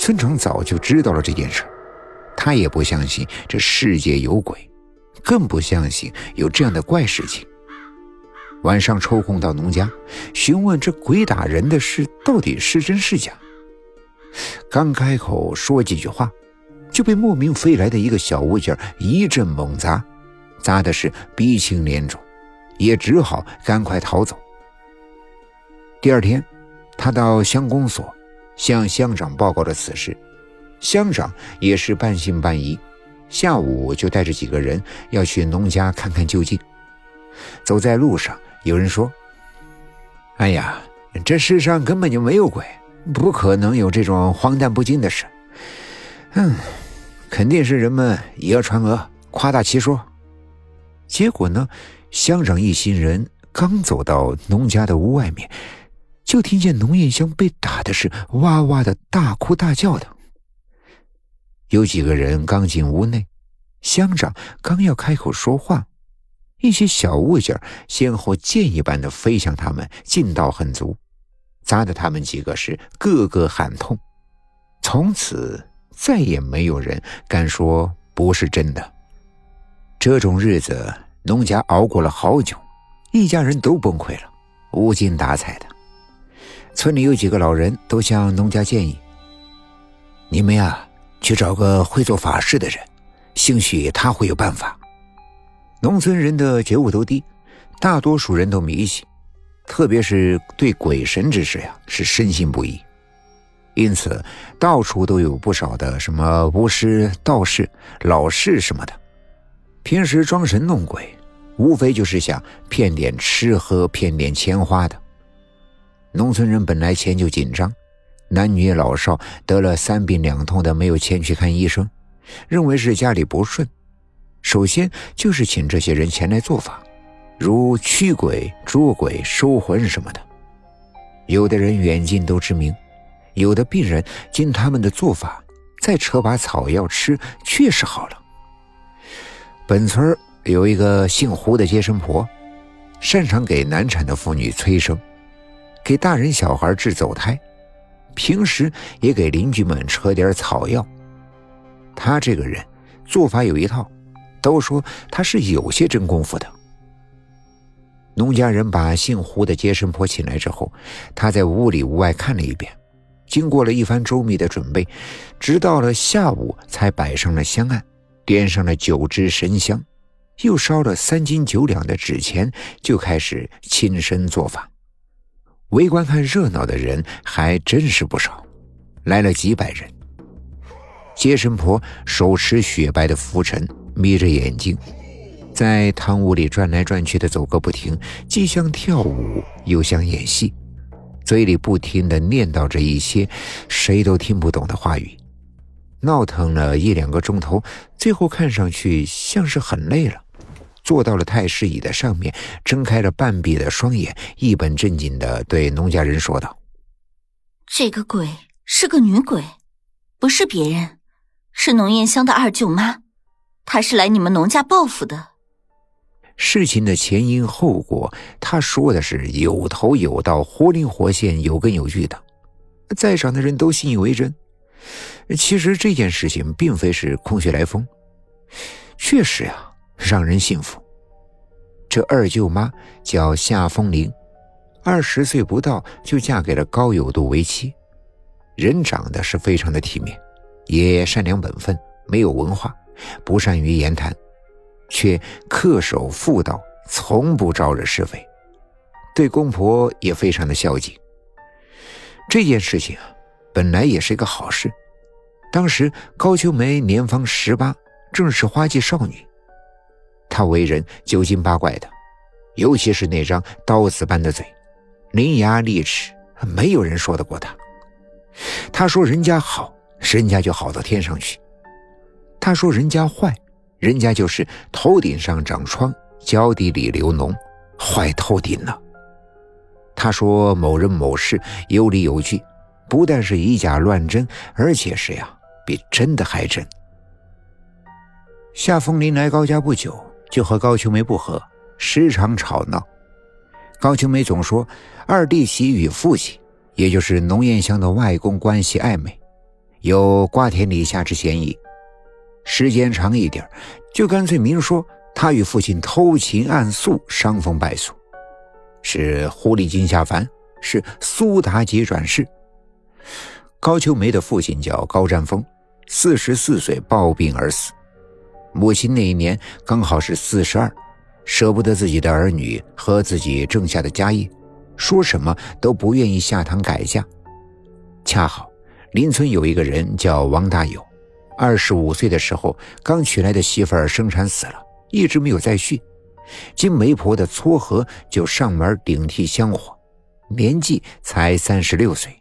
村长早就知道了这件事，他也不相信这世界有鬼，更不相信有这样的怪事情。晚上抽空到农家询问这鬼打人的事到底是真是假，刚开口说几句话，就被莫名飞来的一个小物件一阵猛砸，砸的是鼻青脸肿，也只好赶快逃走。第二天，他到乡公所。向乡长报告了此事，乡长也是半信半疑，下午就带着几个人要去农家看看究竟。走在路上，有人说：“哎呀，这世上根本就没有鬼，不可能有这种荒诞不经的事。”嗯，肯定是人们以讹传讹，夸大其说。结果呢，乡长一行人刚走到农家的屋外面。就听见农艳香被打的是哇哇的大哭大叫的。有几个人刚进屋内，乡长刚要开口说话，一些小物件先后箭一般的飞向他们，劲道很足，砸得他们几个是个个喊痛。从此再也没有人敢说不是真的。这种日子，农家熬过了好久，一家人都崩溃了，无精打采的。村里有几个老人都向农家建议：“你们呀，去找个会做法事的人，兴许他会有办法。”农村人的觉悟都低，大多数人都迷信，特别是对鬼神之事呀是深信不疑。因此，到处都有不少的什么巫师、道士、老士什么的，平时装神弄鬼，无非就是想骗点吃喝、骗点钱花的。农村人本来钱就紧张，男女老少得了三病两痛的，没有钱去看医生，认为是家里不顺，首先就是请这些人前来做法，如驱鬼、捉鬼、收魂什么的。有的人远近都知名，有的病人经他们的做法，再扯把草药吃，确实好了。本村有一个姓胡的接生婆，擅长给难产的妇女催生。给大人小孩治走胎，平时也给邻居们扯点草药。他这个人做法有一套，都说他是有些真功夫的。农家人把姓胡的接生婆请来之后，他在屋里屋外看了一遍，经过了一番周密的准备，直到了下午才摆上了香案，点上了九支神香，又烧了三斤九两的纸钱，就开始亲身做法。围观看热闹的人还真是不少，来了几百人。接生婆手持雪白的拂尘，眯着眼睛，在堂屋里转来转去的走个不停，既像跳舞又像演戏，嘴里不停的念叨着一些谁都听不懂的话语，闹腾了一两个钟头，最后看上去像是很累了。坐到了太师椅的上面，睁开了半闭的双眼，一本正经的对农家人说道：“这个鬼是个女鬼，不是别人，是农艳香的二舅妈，她是来你们农家报复的。事情的前因后果，他说的是有头有道，活灵活现，有根有据的，在场的人都信以为真。其实这件事情并非是空穴来风，确实呀。”让人信服。这二舅妈叫夏风铃，二十岁不到就嫁给了高有度为妻，人长得是非常的体面，也善良本分，没有文化，不善于言谈，却恪守妇道，从不招惹是非，对公婆也非常的孝敬。这件事情啊，本来也是一个好事。当时高秋梅年方十八，正是花季少女。他为人九斤八怪的，尤其是那张刀子般的嘴，伶牙俐齿，没有人说得过他。他说人家好，人家就好到天上去；他说人家坏，人家就是头顶上长疮，脚底里流脓，坏透顶了。他说某人某事有理有据，不但是以假乱真，而且是呀，比真的还真。夏风林来高家不久。就和高秋梅不和，时常吵闹。高秋梅总说二弟媳与父亲，也就是农艳香的外公关系暧昧，有瓜田李下之嫌疑；时间长一点，就干脆明说他与父亲偷情暗宿，伤风败俗，是狐狸精下凡，是苏妲己转世。高秋梅的父亲叫高占峰，四十四岁暴病而死，母亲那一年刚好是四十二，舍不得自己的儿女和自己挣下的家业。说什么都不愿意下堂改嫁，恰好邻村有一个人叫王大有，二十五岁的时候刚娶来的媳妇儿生产死了，一直没有再续，经媒婆的撮合就上门顶替香火，年纪才三十六岁。